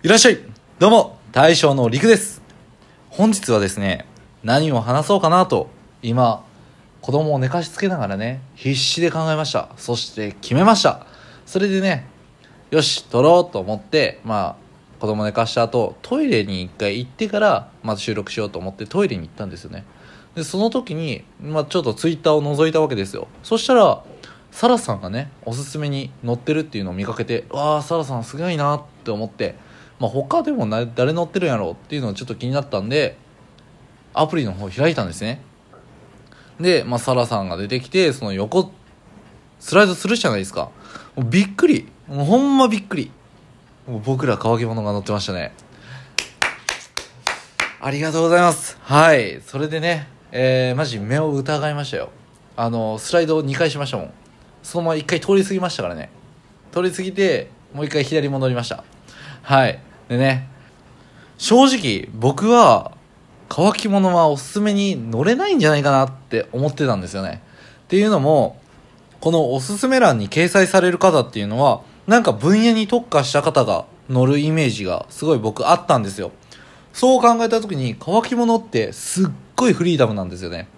いらっしゃい。どうも大将のりくです。本日はですね何を話そうかなと今子供を寝かしつけながらね必死で考えました。そして決めました。それでねよし撮ろうと思ってまあ子供寝かした後トイレに一回行ってからまず収録しようと思ってトイレに行ったんですよね。でその時に、まあ、ちょっとツイッターを覗いたわけですよ。そしたらサラさんがねおすすめに載ってるっていうのを見かけてわあサラさんすごいなって思ってまあ、他でもな誰乗ってるんやろうっていうのがちょっと気になったんでアプリの方開いたんですね。で、まあ、サラさんが出てきてその横スライドするじゃないですか。もうびっくり。もうほんまびっくり。もう僕ら乾き物が乗ってましたね。ありがとうございます。はい。それでねえー、マジ目を疑いましたよ。あのスライドを2回しましたもん。そのまま1回通り過ぎましたからね。通り過ぎてもう1回左戻りました。はい。でね正直僕は乾き物はおすすめに乗れないんじゃないかなって思ってたんですよね。っていうのもこのおすすめ欄に掲載される方っていうのはなんか分野に特化した方が乗るイメージがすごい僕あったんですよ。そう考えた時に乾き物ってすっごいフリーダムなんですよね。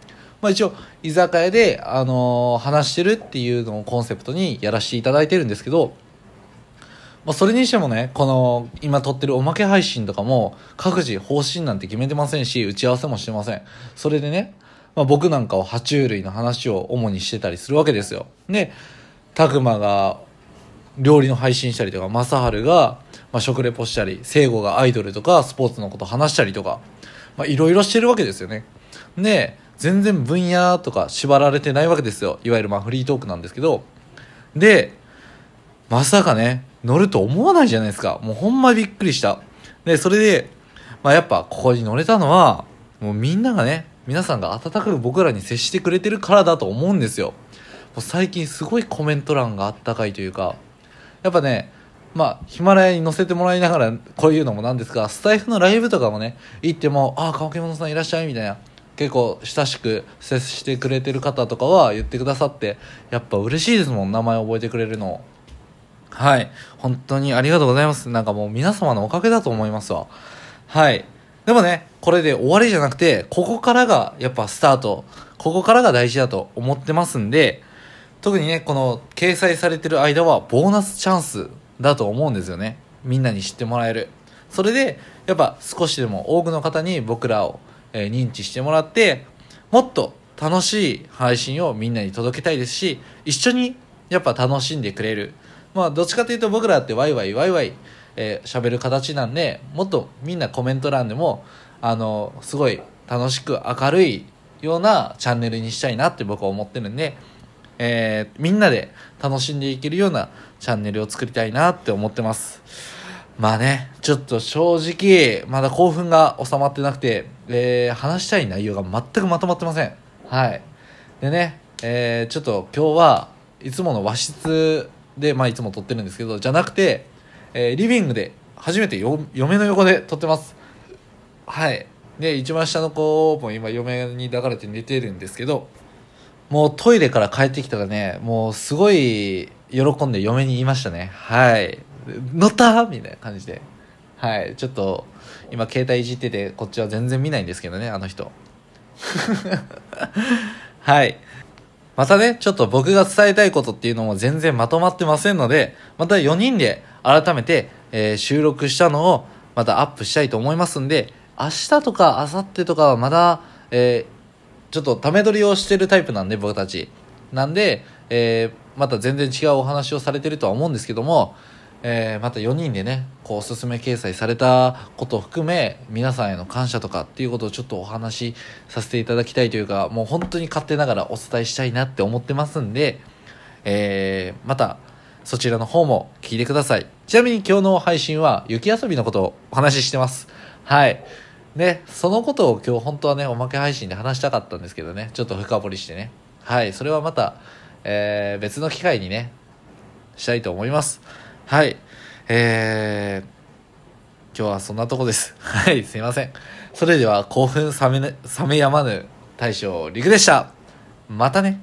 まあ一応居酒屋で、あのー、話してるっていうのをコンセプトにやらせていただいてるんですけどまあ、それにしてもね、この、今撮ってるおまけ配信とかも、各自方針なんて決めてませんし、打ち合わせもしてません。それでね、まあ、僕なんかは爬虫類の話を主にしてたりするわけですよ。で、たくまが料理の配信したりとか、まさはるが、まあ、食レポしたり、聖子がアイドルとか、スポーツのこと話したりとか、まあ、いろいろしてるわけですよね。で、全然分野とか縛られてないわけですよ。いわゆるまあフリートークなんですけど、で、まさかね、乗ると思わないじゃないですか。もうほんまびっくりした。で、それで、まあやっぱここに乗れたのは、もうみんながね、皆さんが温かく僕らに接してくれてるからだと思うんですよ。もう最近すごいコメント欄があったかいというか、やっぱね、まあ、ヒマラヤに乗せてもらいながらこういうのもなんですが、スタイフのライブとかもね、行っても、ああ、川けさんいらっしゃいみたいな、結構親しく接してくれてる方とかは言ってくださって、やっぱ嬉しいですもん、名前覚えてくれるの。はい。本当にありがとうございます。なんかもう皆様のおかげだと思いますわ。はい。でもね、これで終わりじゃなくて、ここからがやっぱスタート。ここからが大事だと思ってますんで、特にね、この掲載されてる間はボーナスチャンスだと思うんですよね。みんなに知ってもらえる。それで、やっぱ少しでも多くの方に僕らを、え、認知してもらって、もっと楽しい配信をみんなに届けたいですし、一緒にやっぱ楽しんでくれる。まあどっちかというと僕らってワイワイワイワイえー、喋る形なんでもっとみんなコメント欄でもあのすごい楽しく明るいようなチャンネルにしたいなって僕は思ってるんで、えー、みんなで楽しんでいけるようなチャンネルを作りたいなって思ってます。まあねちょっと正直まだ興奮が収まってなくて、えー、話したい内容が全くまとまってません。はい。でね、えー、ちょっと今日はいつもの和室で、まあ、いつも撮ってるんですけどじゃなくて、えー、リビングで初めて嫁の横で撮ってます。はい。で一番下の子も今嫁に抱かれて寝てるんですけどもうトイレから帰ってきたらねもうすごい喜んで嫁に言いましたね。はい。乗ったみたいな感じで。はい。ちょっと今携帯いじっててこっちは全然見ないんですけどねあの人。はい。またね、ちょっと僕が伝えたいことっていうのも全然まとまってませんので、また4人で改めて、えー、収録したのをまたアップしたいと思いますんで、明日とか明後日とかはまだ、えー、ちょっとため撮りをしてるタイプなんで、僕たち。なんで、えー、また全然違うお話をされてるとは思うんですけども、えー、また4人でねこうおすすめ掲載されたことを含め皆さんへの感謝とかっていうことをちょっとお話しさせていただきたいというかもう本当に勝手ながらお伝えしたいなって思ってますんで、えー、またそちらの方も聞いてください。ちなみに今日の配信は雪遊びのことをお話ししてます。はい。ねそのことを今日本当はねおまけ配信で話したかったんですけどねちょっと深掘りしてね。はい。それはまた、えー、別の機会にねしたいと思います。はい。えー、今日はそんなとこです。はい、すいません。それでは興奮冷め、冷めやまぬ大将陸でした。またね。